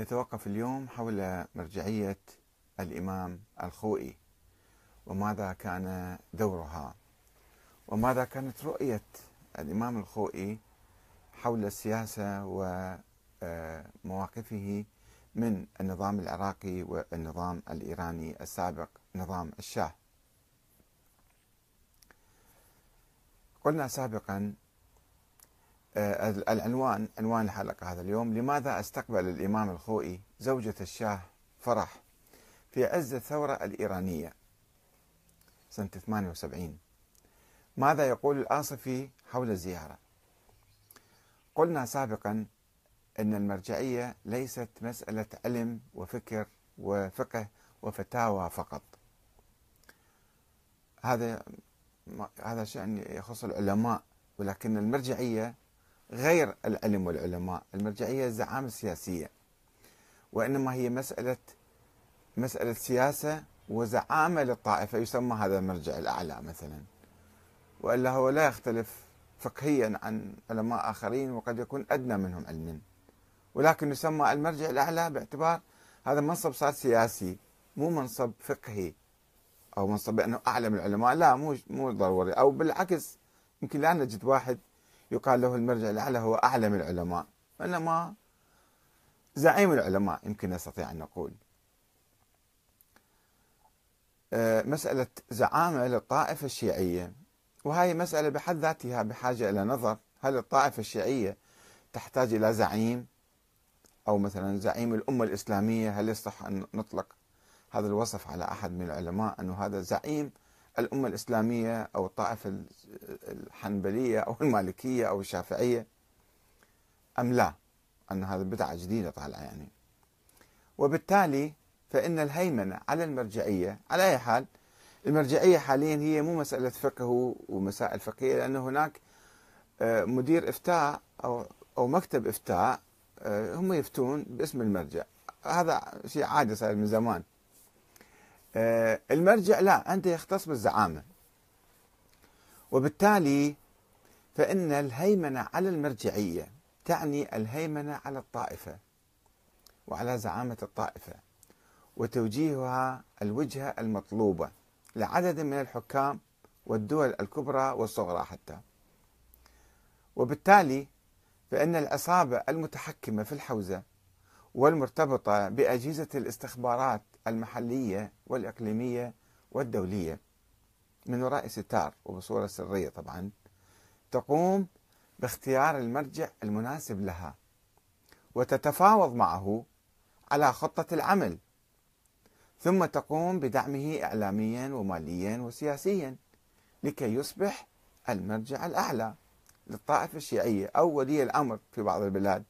نتوقف اليوم حول مرجعية الإمام الخوئي وماذا كان دورها وماذا كانت رؤية الإمام الخوئي حول السياسة ومواقفه من النظام العراقي والنظام الإيراني السابق نظام الشاه. قلنا سابقا آه، العنوان عنوان الحلقة هذا اليوم. لماذا أستقبل الإمام الخوئي زوجة الشاه فرح في عز الثورة الإيرانية؟ سنة 78 ماذا يقول الآصفي حول الزيارة؟ قلنا سابقا أن المرجعية ليست مسألة علم وفكر وفقه وفتاوى فقط. هذا هذا شأن يخص العلماء ولكن المرجعية غير العلم والعلماء. المرجعية الزعامة السياسية وإنما هي مسألة مسألة سياسة وزعامة للطائفة يسمى هذا المرجع الأعلى مثلا. وإلا هو لا يختلف فقهيا عن علماء آخرين وقد يكون أدنى منهم علما. ولكن يسمى المرجع الأعلى باعتبار هذا منصب صار سياسي مو منصب فقهي أو منصب بأنه أعلى من العلماء. لا مو مو ضروري. أو بالعكس يمكن لا نجد واحد يقال له المرجع الأعلى هو أعلم العلماء. وإنما زعيم العلماء يمكن نستطيع أن نقول. آه، مسألة زعامة للطائفة الشيعية وهي مسألة بحد ذاتها بحاجة إلى نظر. هل الطائفة الشيعية تحتاج إلى زعيم؟ أو مثلا زعيم الأمة الإسلامية هل يصح أن نطلق هذا الوصف على أحد من العلماء أنه هذا زعيم الأمة الإسلامية أو الطائفة الحنبلية أو المالكية أو الشافعية أم لا؟ أن هذا بدعة جديدة طالعة يعني. وبالتالي فإن الهيمنة على المرجعية على أي حال المرجعية حاليا هي مو مسألة فقه ومسائل فقهية لأن هناك آه، مدير إفتاء أو أو مكتب إفتاء آه، هم يفتون باسم المرجع. هذا شيء عادي صار من زمان. المرجع لا أنت يختص بالزعامة. وبالتالي فإن الهيمنة على المرجعية تعني الهيمنة على الطائفة وعلى زعامة الطائفة وتوجيهها الوجهة المطلوبة لعدد من الحكام والدول الكبرى والصغرى حتى. وبالتالي فإن العصابة المتحكمة في الحوزة والمرتبطة بأجهزة الاستخبارات المحلية والإقليمية والدولية. من وراء ستار وبصورة سرية طبعا تقوم باختيار المرجع المناسب لها وتتفاوض معه على خطة العمل. ثم تقوم بدعمه إعلاميا وماليا وسياسيا لكي يصبح المرجع الأعلى للطائفة الشيعية أو ولي الأمر في بعض البلاد.